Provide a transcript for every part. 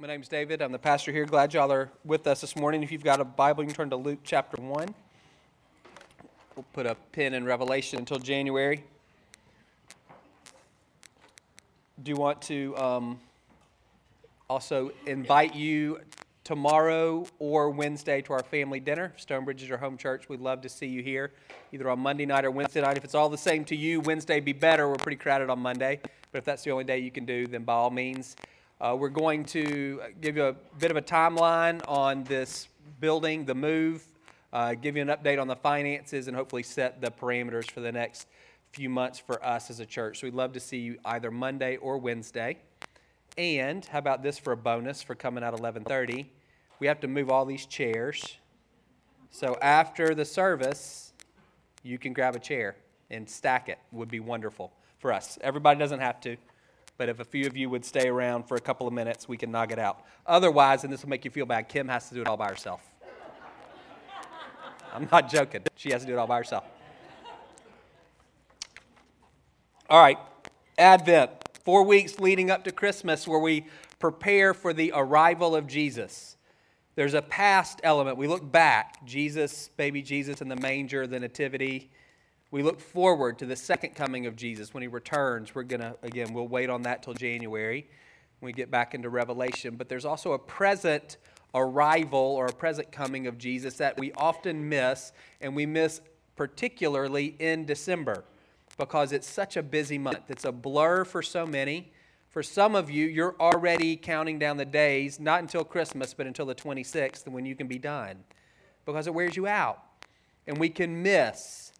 My name's David. I'm the pastor here. Glad y'all are with us this morning. If you've got a Bible, you can turn to Luke chapter 1. We'll put a pin in Revelation until January. Do you want to um, also invite you tomorrow or Wednesday to our family dinner. Stonebridge is our home church. We'd love to see you here, either on Monday night or Wednesday night. If it's all the same to you, Wednesday be better. We're pretty crowded on Monday. But if that's the only day you can do, then by all means. Uh, we're going to give you a bit of a timeline on this building, the move, uh, give you an update on the finances, and hopefully set the parameters for the next few months for us as a church. So we'd love to see you either Monday or Wednesday. And how about this for a bonus for coming out 11:30? We have to move all these chairs. So after the service, you can grab a chair and stack it. Would be wonderful for us. Everybody doesn't have to. But if a few of you would stay around for a couple of minutes, we can knock it out. Otherwise, and this will make you feel bad, Kim has to do it all by herself. I'm not joking. She has to do it all by herself. All right, Advent, four weeks leading up to Christmas where we prepare for the arrival of Jesus. There's a past element. We look back, Jesus, baby Jesus in the manger, the nativity. We look forward to the second coming of Jesus when he returns. We're going to, again, we'll wait on that till January when we get back into Revelation. But there's also a present arrival or a present coming of Jesus that we often miss, and we miss particularly in December because it's such a busy month. It's a blur for so many. For some of you, you're already counting down the days, not until Christmas, but until the 26th when you can be done because it wears you out. And we can miss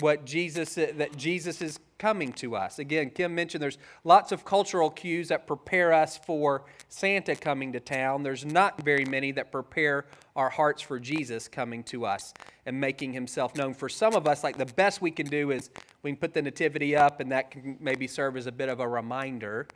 what Jesus that Jesus is coming to us. Again, Kim mentioned there's lots of cultural cues that prepare us for Santa coming to town. There's not very many that prepare our hearts for Jesus coming to us and making himself known. For some of us, like the best we can do is we can put the nativity up and that can maybe serve as a bit of a reminder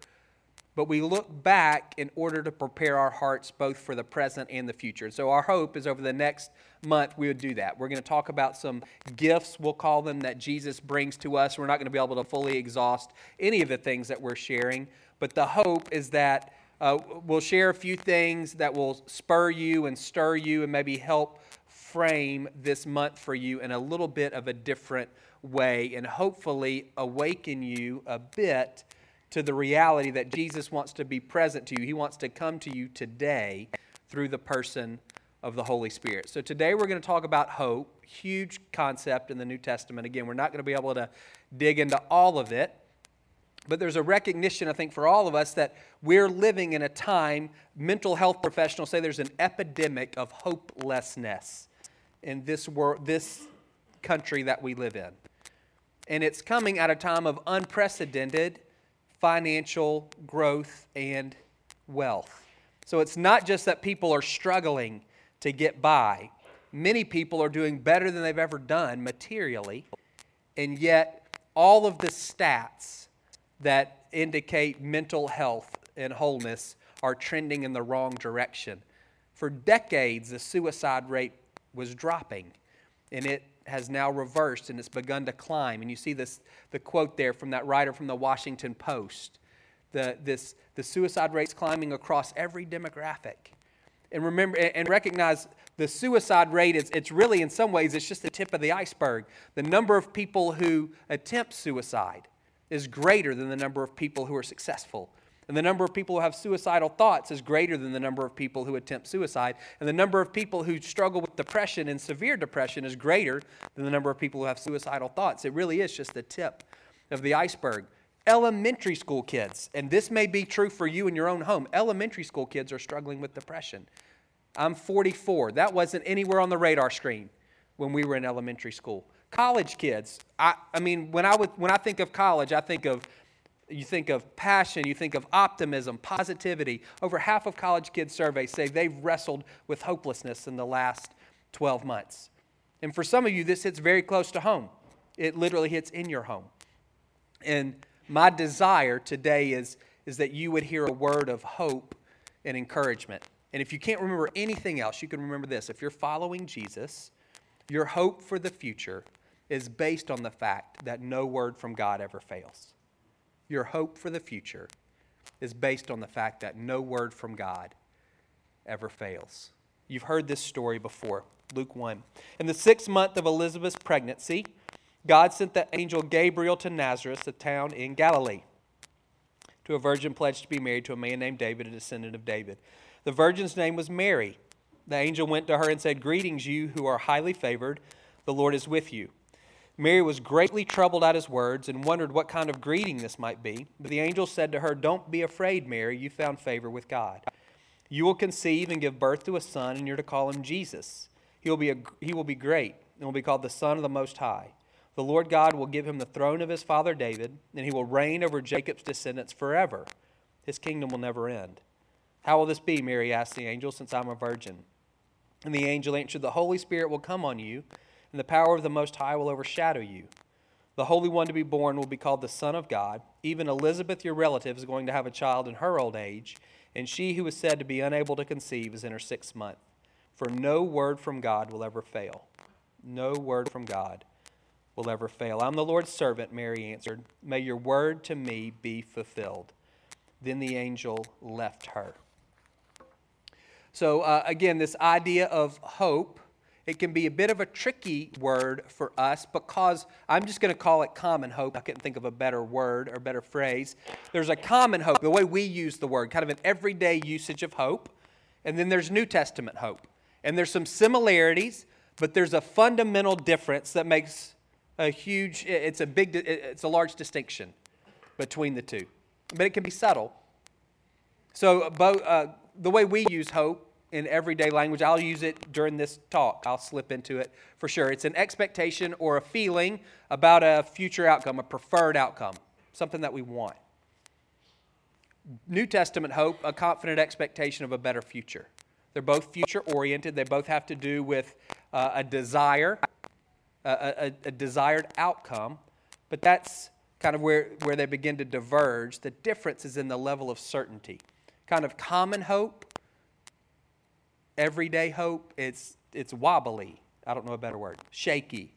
but we look back in order to prepare our hearts both for the present and the future. So, our hope is over the next month we would do that. We're going to talk about some gifts, we'll call them, that Jesus brings to us. We're not going to be able to fully exhaust any of the things that we're sharing, but the hope is that uh, we'll share a few things that will spur you and stir you and maybe help frame this month for you in a little bit of a different way and hopefully awaken you a bit to the reality that Jesus wants to be present to you. He wants to come to you today through the person of the Holy Spirit. So today we're going to talk about hope, huge concept in the New Testament. Again, we're not going to be able to dig into all of it, but there's a recognition, I think, for all of us that we're living in a time, mental health professionals say there's an epidemic of hopelessness in this world, this country that we live in. And it's coming at a time of unprecedented financial growth and wealth. So it's not just that people are struggling to get by, many people are doing better than they've ever done materially, and yet all of the stats that indicate mental health and wholeness are trending in the wrong direction. For decades, the suicide rate was dropping, and it has now reversed and it's begun to climb. And you see this, the quote there from that writer from the Washington Post. The, this, the suicide rates climbing across every demographic. And remember and recognize the suicide rate is it's really in some ways it's just the tip of the iceberg. The number of people who attempt suicide is greater than the number of people who are successful and the number of people who have suicidal thoughts is greater than the number of people who attempt suicide. And the number of people who struggle with depression and severe depression is greater than the number of people who have suicidal thoughts. It really is just the tip of the iceberg. Elementary school kids, and this may be true for you in your own home, elementary school kids are struggling with depression. I'm 44. That wasn't anywhere on the radar screen when we were in elementary school. College kids, I, I mean, when I, would, when I think of college, I think of you think of passion, you think of optimism, positivity. Over half of college kids surveyed say they've wrestled with hopelessness in the last 12 months. And for some of you, this hits very close to home. It literally hits in your home. And my desire today is, is that you would hear a word of hope and encouragement. And if you can't remember anything else, you can remember this. If you're following Jesus, your hope for the future is based on the fact that no word from God ever fails your hope for the future is based on the fact that no word from God ever fails. You've heard this story before. Luke 1. In the sixth month of Elizabeth's pregnancy, God sent the angel Gabriel to Nazareth, a town in Galilee, to a virgin pledged to be married to a man named David, a descendant of David. The virgin's name was Mary. The angel went to her and said, Greetings, you who are highly favored. The Lord is with you. Mary was greatly troubled at his words and wondered what kind of greeting this might be. But the angel said to her, Don't be afraid, Mary. You found favor with God. You will conceive and give birth to a son, and you're to call him Jesus. He will be, a, he will be great and will be called the Son of the Most High. The Lord God will give him the throne of his father David, and he will reign over Jacob's descendants forever. His kingdom will never end. How will this be? Mary asked the angel, since I'm a virgin. And the angel answered, The Holy Spirit will come on you, and the power of the Most High will overshadow you. The Holy One to be born will be called the Son of God. Even Elizabeth, your relative, is going to have a child in her old age, and she who was said to be unable to conceive is in her sixth month. For no word from God will ever fail. No word from God will ever fail. I'm the Lord's servant, Mary answered. May your word to me be fulfilled. Then the angel left her. So, uh, again, this idea of hope, it can be a bit of a tricky word for us because I'm just going to call it common hope. I couldn't think of a better word or better phrase. There's a common hope, the way we use the word, kind of an everyday usage of hope. And then there's New Testament hope. And there's some similarities, but there's a fundamental difference that makes a huge, it's a big, it's a large distinction between the two. But it can be subtle. So, both, uh, the way we use hope in everyday language, I'll use it during this talk. I'll slip into it for sure. It's an expectation or a feeling about a future outcome, a preferred outcome, something that we want. New Testament hope, a confident expectation of a better future. They're both future oriented. They both have to do with uh, a desire, a, a, a desired outcome. But that's kind of where, where they begin to diverge. The difference is in the level of certainty. Kind of common hope, everyday hope, it's, it's wobbly. I don't know a better word. Shaky.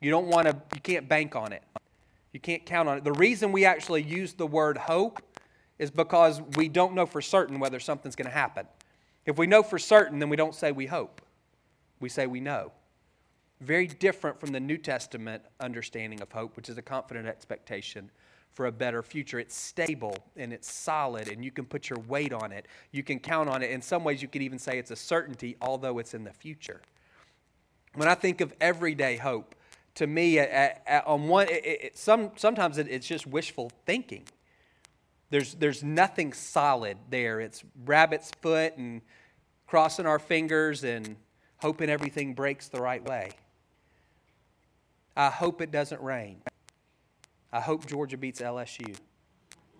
You don't want to, you can't bank on it. You can't count on it. The reason we actually use the word hope is because we don't know for certain whether something's going to happen. If we know for certain, then we don't say we hope, we say we know. Very different from the New Testament understanding of hope, which is a confident expectation for a better future. It's stable and it's solid, and you can put your weight on it. You can count on it. In some ways, you could even say it's a certainty, although it's in the future. When I think of everyday hope, to me, at, at, on one, it, it, some, sometimes it, it's just wishful thinking. There's, there's nothing solid there. It's rabbit's foot and crossing our fingers and hoping everything breaks the right way. I hope it doesn't rain. I hope Georgia beats LSU.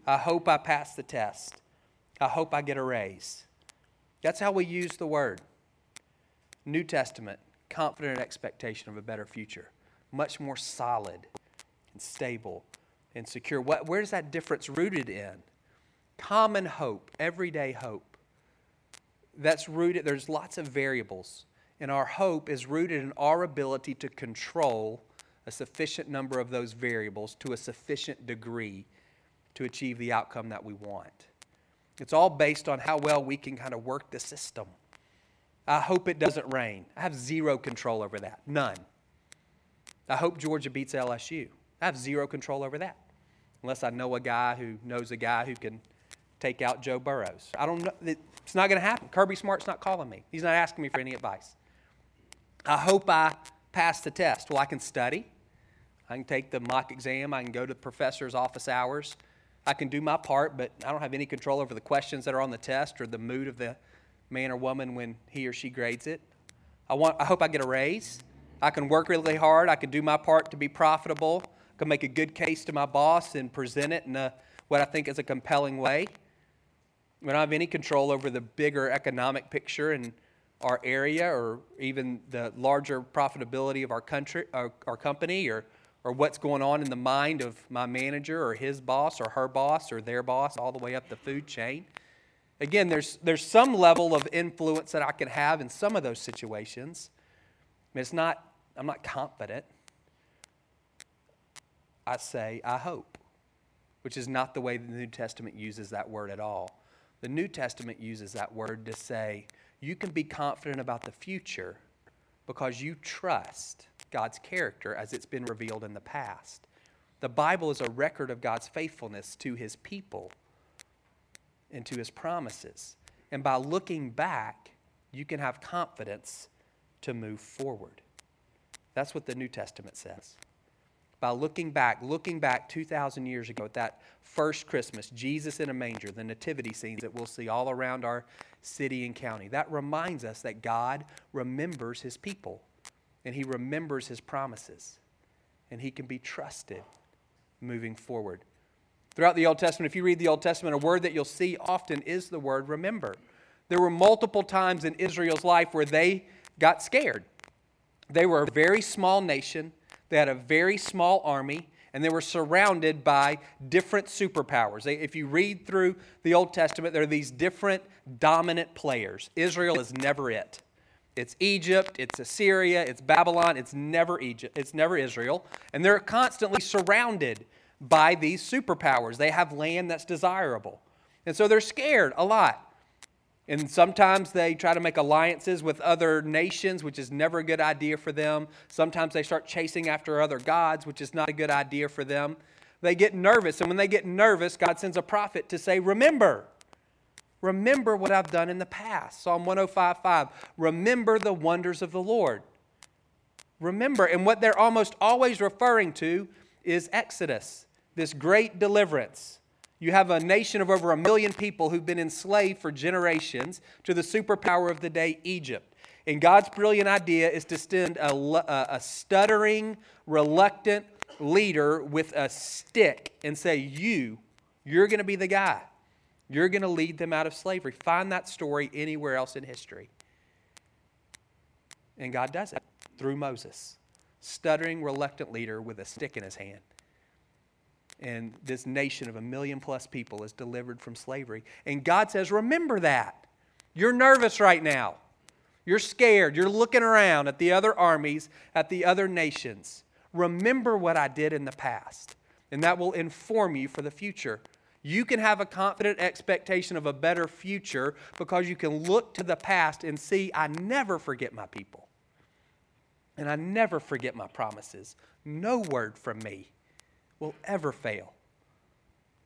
I hope I pass the test. I hope I get a raise. That's how we use the word. New Testament, confident expectation of a better future, much more solid and stable and secure. What, where's that difference rooted in? Common hope, everyday hope. That's rooted, there's lots of variables. And our hope is rooted in our ability to control a sufficient number of those variables to a sufficient degree to achieve the outcome that we want. It's all based on how well we can kind of work the system. I hope it doesn't rain. I have zero control over that. None. I hope Georgia beats LSU. I have zero control over that unless I know a guy who knows a guy who can take out Joe Burrows. I don't know. It's not going to happen. Kirby Smart's not calling me. He's not asking me for any advice. I hope I pass the test. Well, I can study. I can take the mock exam. I can go to the professor's office hours. I can do my part, but I don't have any control over the questions that are on the test or the mood of the man or woman when he or she grades it. I, want, I hope I get a raise. I can work really hard. I can do my part to be profitable I can make a good case to my boss and present it in a, what I think is a compelling way. We don't have any control over the bigger economic picture in our area or even the larger profitability of our country, our, our company, or, or what's going on in the mind of my manager or his boss or her boss or their boss, all the way up the food chain. Again, there's, there's some level of influence that I can have in some of those situations. I mean, it's not, I'm not confident. I say, I hope. which is not the way the New Testament uses that word at all. The New Testament uses that word to say you can be confident about the future because you trust God's character as it's been revealed in the past. The Bible is a record of God's faithfulness to his people and to his promises. And by looking back, you can have confidence to move forward. That's what the New Testament says. By looking back, looking back 2,000 years ago at that first Christmas, Jesus in a manger, the nativity scenes that we'll see all around our city and county, that reminds us that God remembers his people and he remembers his promises and he can be trusted moving forward. Throughout the Old Testament, if you read the Old Testament, a word that you'll see often is the word remember. There were multiple times in Israel's life where they got scared. They were a very small nation, they had a very small army, and they were surrounded by different superpowers. If you read through the Old Testament, there are these different dominant players. Israel is never it. It's Egypt, it's Assyria, it's Babylon, it's never Egypt, it's never Israel. And they're constantly surrounded by these superpowers. They have land that's desirable. And so they're scared a lot. And sometimes they try to make alliances with other nations, which is never a good idea for them. Sometimes they start chasing after other gods, which is not a good idea for them. They get nervous. And when they get nervous, God sends a prophet to say, Remember, remember what I've done in the past. Psalm 105 5. Remember the wonders of the Lord. Remember. And what they're almost always referring to is Exodus, this great deliverance you have a nation of over a million people who've been enslaved for generations to the superpower of the day, Egypt. And God's brilliant idea is to send a, a, stuttering, reluctant leader with a stick and say, You, you're going to be the guy. You're going to lead them out of slavery. Find that story anywhere else in history. And God does it through Moses, stuttering, reluctant leader with a stick in his hand and this nation of a million plus people is delivered from slavery. And God says, Remember that. You're nervous right now. You're scared. You're looking around at the other armies, at the other nations. Remember what I did in the past, and that will inform you for the future. You can have a confident expectation of a better future because you can look to the past and see, I never forget my people. And I never forget my promises. No word from me will ever fail.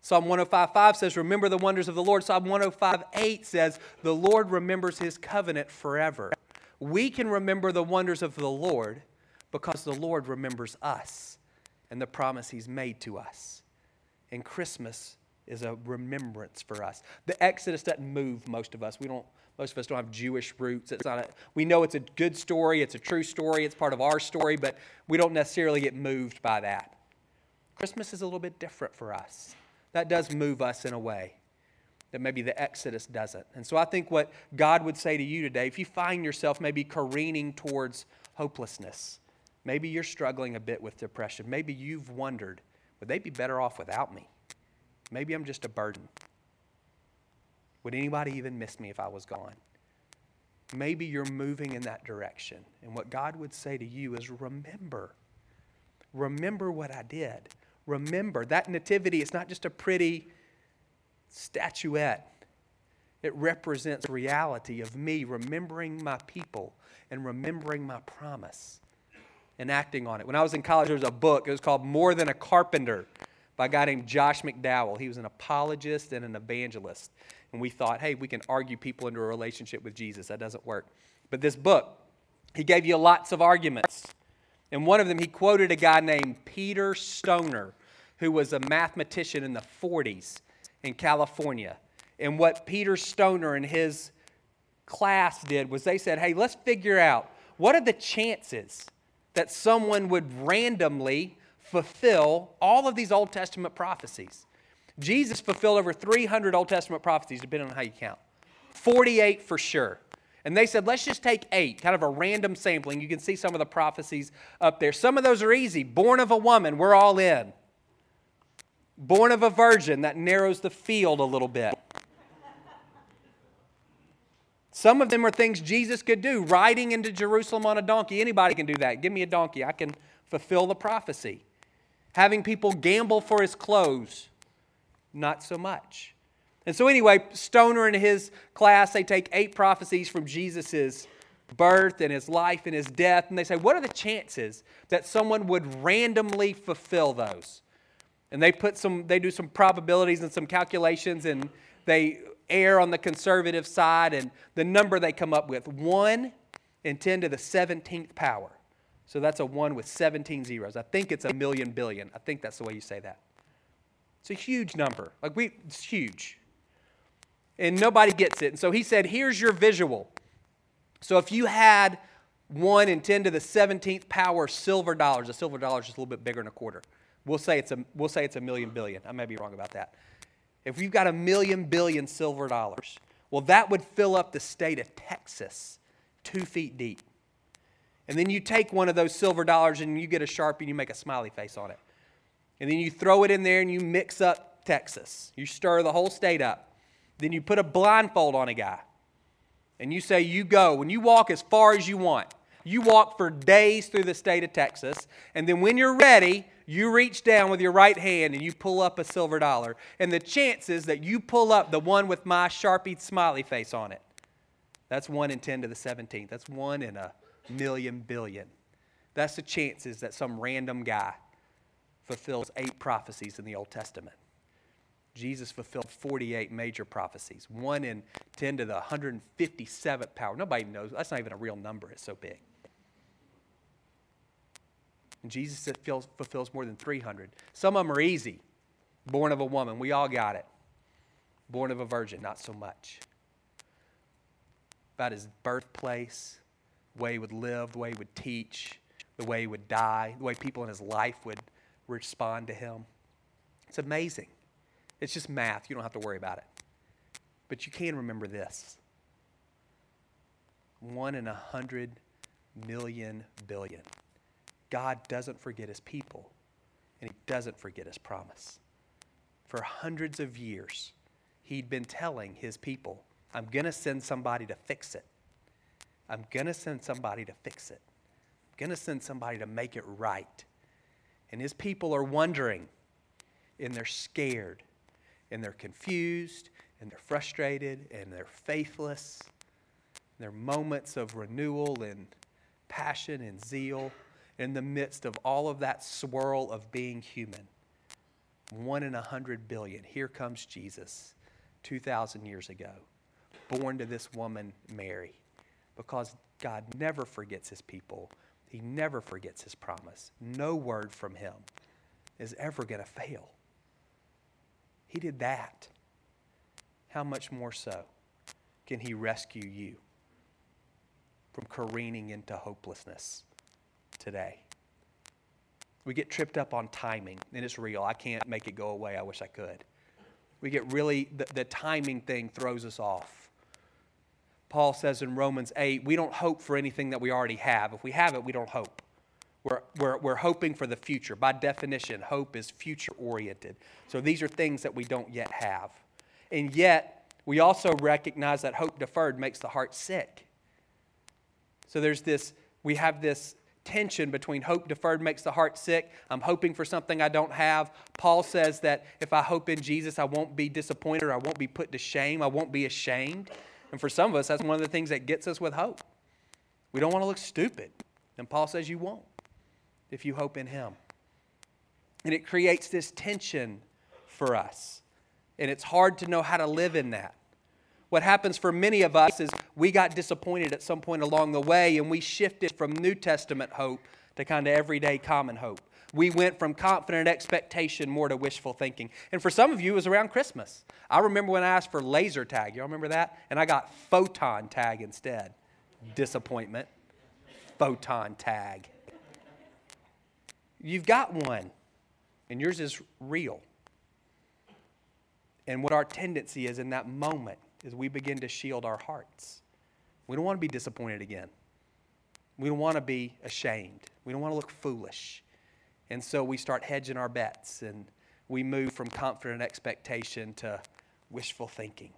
Psalm 105.5 says, Remember the wonders of the Lord. Psalm 105.8 says, The Lord remembers his covenant forever. We can remember the wonders of the Lord because the Lord remembers us and the promise he's made to us. And Christmas is a remembrance for us. The Exodus doesn't move most of us. We don't most of us don't have Jewish roots. It's not a, we know it's a good story, it's a true story, it's part of our story, but we don't necessarily get moved by that. Christmas is a little bit different for us. That does move us in a way that maybe the Exodus doesn't. And so I think what God would say to you today, if you find yourself maybe careening towards hopelessness, maybe you're struggling a bit with depression, maybe you've wondered, would they be better off without me? Maybe I'm just a burden. Would anybody even miss me if I was gone? Maybe you're moving in that direction. And what God would say to you is remember. Remember what I did remember. That nativity is not just a pretty statuette, it represents reality of me remembering my people and remembering my promise and acting on it. When I was in college, there was a book. It was called More Than a Carpenter by a guy named Josh McDowell. He was an apologist and an evangelist. And we thought, hey, we can argue people into a relationship with Jesus. That doesn't work. But this book, he gave you lots of arguments. And one of them, he quoted a guy named Peter Stoner, who was a mathematician in the 40s in California. And what Peter Stoner and his class did was they said, hey, let's figure out what are the chances that someone would randomly fulfill all of these Old Testament prophecies? Jesus fulfilled over 300 Old Testament prophecies, depending on how you count. 48 for sure. And they said, let's just take eight, kind of a random sampling. You can see some of the prophecies up there. Some of those are easy. Born of a woman, we're all in. Born of a virgin, that narrows the field a little bit. Some of them are things Jesus could do. Riding into Jerusalem on a donkey, anybody can do that. Give me a donkey, I can fulfill the prophecy. Having people gamble for his clothes. Not so much. And so, anyway, Stoner and his class, they take eight prophecies from Jesus' birth and his life and his death, and they say, What are the chances that someone would randomly fulfill those? And they put some, they do some probabilities and some calculations, and they err on the conservative side, and the number they come up with, 1 in 10 to the 17th power. So that's a 1 with 17 zeros. I think it's a million billion. I think that's the way you say that. It's a huge number. Like we, it's huge. And nobody gets it. And so he said, here's your visual. So if you had 1 in 10 to the 17th power silver dollars, a silver dollar is just a little bit bigger than a quarter. We'll say it's a, we'll say it's a million billion. I may be wrong about that. If you've got a million billion silver dollars, well, that would fill up the state of Texas two feet deep. And then you take one of those silver dollars and you get a Sharpie and you make a smiley face on it. And then you throw it in there and you mix up Texas. You stir the whole state up. Then you put a blindfold on a guy and you say, You go. When you walk as far as you want, you walk for days through the state of Texas. And then when you're ready, you reach down with your right hand and you pull up a silver dollar. And the chances that you pull up the one with my Sharpie smiley face on it, that's 1 in 10 to the 17th. That's 1 in a million billion. That's the chances that some random guy fulfills eight prophecies in the Old Testament. Jesus fulfilled 48 major prophecies, 1 in 10 to the 157th power. Nobody knows. That's not even a real number, it's so big. And Jesus fulfills more than 300. Some of them are easy. Born of a woman, we all got it. Born of a virgin, not so much. About his birthplace, the way he would live, the way he would teach, the way he would die, the way people in his life would respond to him. It's amazing. It's just math. You don't have to worry about it. But you can remember this one in a hundred million billion. God doesn't forget his people, and he doesn't forget his promise. For hundreds of years, he'd been telling his people, I'm going to send somebody to fix it. I'm going to send somebody to fix it. I'm going to send somebody to make it right. And his people are wondering, and they're scared, and they're confused, and they're frustrated, and they're faithless. There are moments of renewal and passion and zeal in the midst of all of that swirl of being human. One in a hundred billion. Here comes Jesus 2,000 years ago, born to this woman, Mary, because God never forgets his people. He never forgets his promise. No word from him is ever going to fail. He did that. How much more so can he rescue you from careening into hopelessness? today. We get tripped up on timing, and it's real. I can't make it go away. I wish I could. We get really, the, the timing thing throws us off. Paul says in Romans 8, we don't hope for anything that we already have. If we have it, we don't hope. We're, we're, we're hoping for the future. By definition, hope is future oriented. So these are things that we don't yet have. And yet, we also recognize that hope deferred makes the heart sick. So there's this, we have this tension between hope deferred makes the heart sick. I'm hoping for something I don't have. Paul says that if I hope in Jesus, I won't be disappointed or I won't be put to shame. I won't be ashamed. And for some of us, that's one of the things that gets us with hope. We don't want to look stupid. And Paul says you won't if you hope in Him. And it creates this tension for us. And it's hard to know how to live in that. What happens for many of us is we got disappointed at some point along the way and we shifted from New Testament hope to kind of everyday common hope. We went from confident expectation more to wishful thinking. And for some of you, it was around Christmas. I remember when I asked for laser tag. Y'all remember that? And I got photon tag instead. Disappointment. Photon tag. You've got one, and yours is real. And what our tendency is in that moment is we begin to shield our hearts. We don't want to be disappointed again. We don't want to be ashamed. We don't want to look foolish. And so we start hedging our bets and we move from confident expectation to wishful thinking.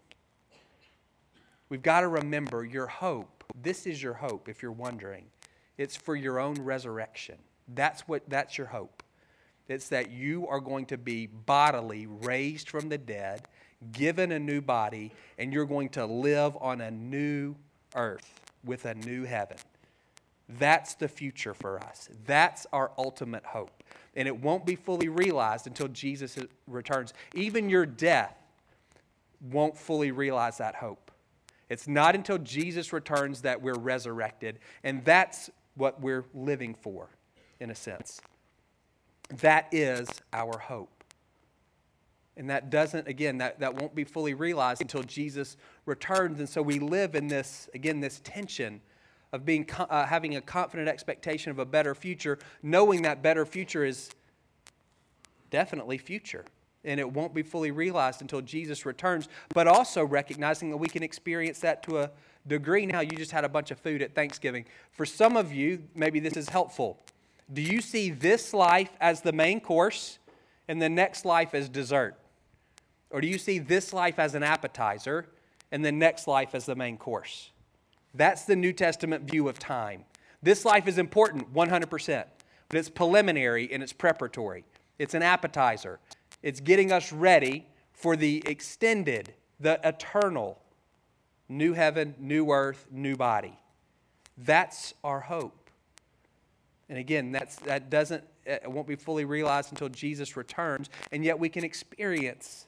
We've got to remember your hope. This is your hope, if you're wondering. It's for your own resurrection. That's what that's your hope. It's that you are going to be bodily raised from the dead, given a new body, and you're going to live on a new earth with a new heaven. That's the future for us. That's our ultimate hope. And it won't be fully realized until Jesus returns. Even your death won't fully realize that hope. It's not until Jesus returns that we're resurrected. And that's what we're living for, in a sense. That is our hope. And that doesn't, again, that, that won't be fully realized until Jesus returns. And so we live in this, again, this tension of being, uh, having a confident expectation of a better future, knowing that better future is definitely future. And it won't be fully realized until Jesus returns, but also recognizing that we can experience that to a degree now. You just had a bunch of food at Thanksgiving. For some of you, maybe this is helpful. Do you see this life as the main course and the next life as dessert? Or do you see this life as an appetizer and the next life as the main course? That's the New Testament view of time. This life is important, 100%, but it's preliminary and it's preparatory. It's an appetizer. It's getting us ready for the extended, the eternal new heaven, new earth, new body. That's our hope. And again, that's, that doesn't, it won't be fully realized until Jesus returns, and yet we can experience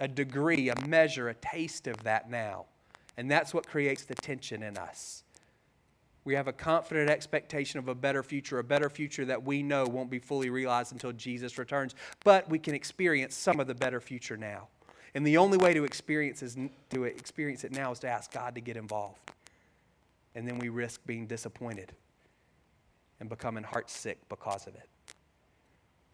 a degree, a measure, a taste of that now. And that's what creates the tension in us. We have a confident expectation of a better future, a better future that we know won't be fully realized until Jesus returns, but we can experience some of the better future now. And the only way to experience, is, to experience it now is to ask God to get involved. And then we risk being disappointed and becoming heartsick because of it.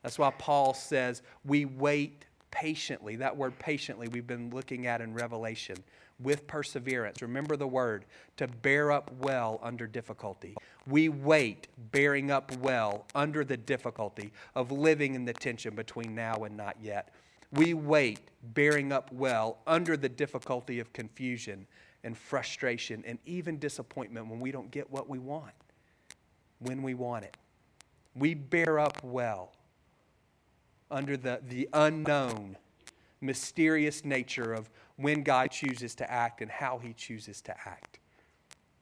That's why Paul says we wait patiently. That word patiently we've been looking at in Revelation with perseverance. Remember the word to bear up well under difficulty. We wait, bearing up well under the difficulty of living in the tension between now and not yet. We wait, bearing up well under the difficulty of confusion and frustration and even disappointment when we don't get what we want, when we want it. We bear up well under the, the unknown, mysterious nature of when God chooses to act and how he chooses to act.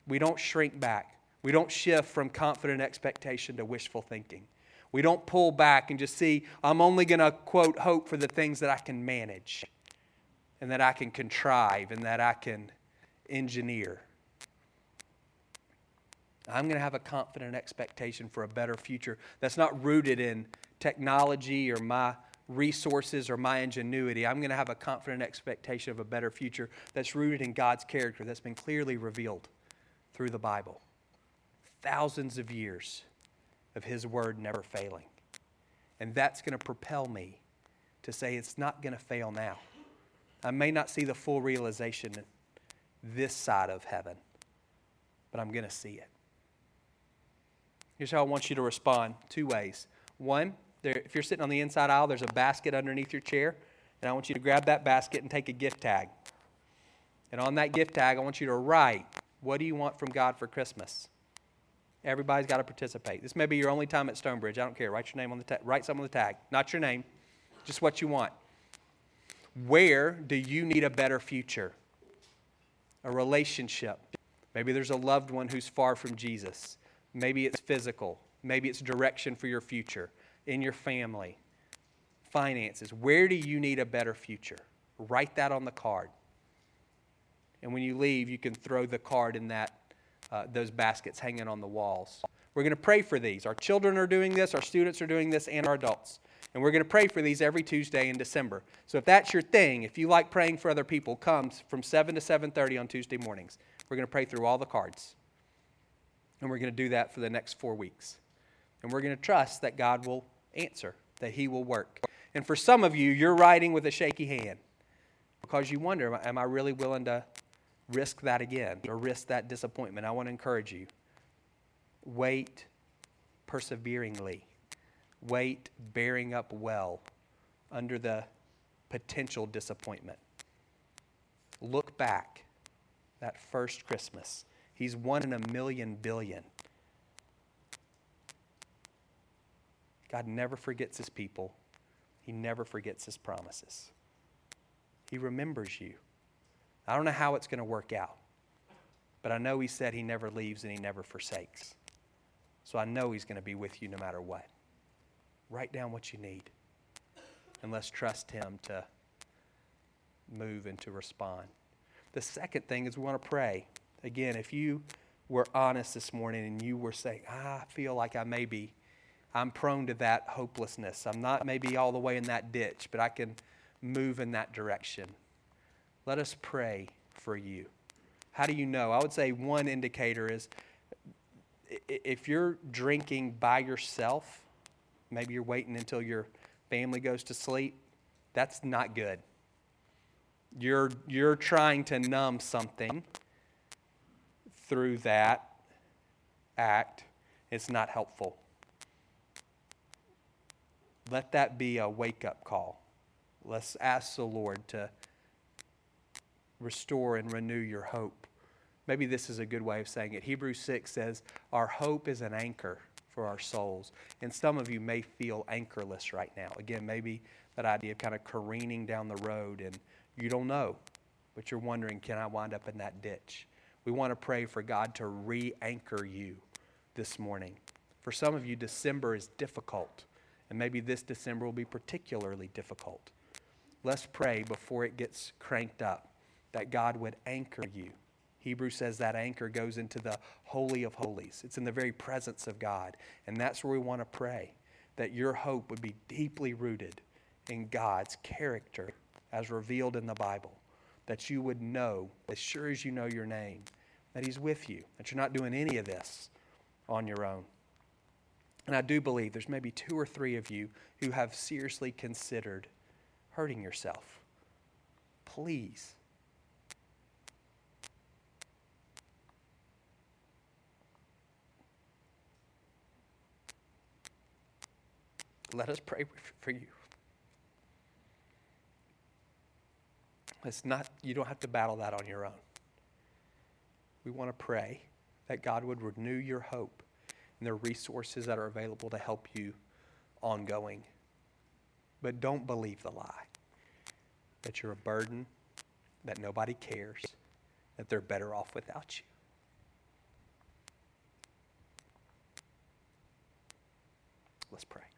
We don't shrink back. We don't shift from confident expectation to wishful thinking. We don't pull back and just see, I'm only going to, quote, hope for the things that I can manage and that I can contrive and that I can engineer. I'm going to have a confident expectation for a better future that's not rooted in technology or my resources or my ingenuity. I'm going to have a confident expectation of a better future that's rooted in God's character that's been clearly revealed through the Bible. Thousands of years of His Word never failing. And that's going to propel me to say it's not going to fail now. I may not see the full realization this side of heaven, but I'm going to see it. Here's how I want you to respond two ways. One, there, if you're sitting on the inside aisle, there's a basket underneath your chair, and I want you to grab that basket and take a gift tag. And on that gift tag, I want you to write, What do you want from God for Christmas? Everybody's got to participate. This may be your only time at Stonebridge. I don't care. Write your name on the tag. Write something on the tag. Not your name, just what you want. Where do you need a better future? A relationship. Maybe there's a loved one who's far from Jesus. Maybe it's physical. Maybe it's direction for your future in your family, finances. Where do you need a better future? Write that on the card. And when you leave, you can throw the card in that, uh, those baskets hanging on the walls. We're going to pray for these. Our children are doing this, our students are doing this, and our adults. And we're going to pray for these every Tuesday in December. So if that's your thing, if you like praying for other people, come from 7 to 7:30 on Tuesday mornings. We're going to pray through all the cards. And we're going to do that for the next 4 weeks. And we're going to trust that God will answer, that He will work. And for some of you, you're writing with a shaky hand because you wonder, am I really willing to risk that again or risk that disappointment? I want to encourage you. Wait perseveringly. Wait bearing up well under the potential disappointment. Look back that first Christmas. He's one in a million billion. God never forgets his people, he never forgets his promises. He remembers you. I don't know how it's going to work out, but I know he said he never leaves and he never forsakes. So I know he's going to be with you no matter what. Write down what you need, and let's trust him to move and to respond. The second thing is we want to pray. Again, if you were honest this morning and you were saying, I feel like I may be, I'm prone to that hopelessness. I'm not maybe all the way in that ditch, but I can move in that direction. Let us pray for you. How do you know? I would say one indicator is if you're drinking by yourself, maybe you're waiting until your family goes to sleep, that's not good. You're, you're trying to numb something through that act. It's not helpful. Let that be a wake up call. Let's ask the Lord to restore and renew your hope. Maybe this is a good way of saying it. Hebrews 6 says, Our hope is an anchor for our souls. And some of you may feel anchorless right now. Again, maybe that idea of kind of careening down the road and you don't know, but you're wondering, can I wind up in that ditch? We want to pray for God to re anchor you this morning. For some of you, December is difficult, and maybe this December will be particularly difficult. Let's pray before it gets cranked up that God would anchor you. Hebrew says that anchor goes into the Holy of Holies. It's in the very presence of God. And that's where we want to pray that your hope would be deeply rooted in God's character as revealed in the Bible. That you would know, as sure as you know your name, that He's with you, that you're not doing any of this on your own. And I do believe there's maybe two or three of you who have seriously considered hurting yourself. Please Let us pray for you. It's not, you don't have to battle that on your own. We want to pray that God would renew your hope and the resources that are available to help you ongoing. But don't believe the lie that you're a burden, that nobody cares, that they're better off without you. Let's pray.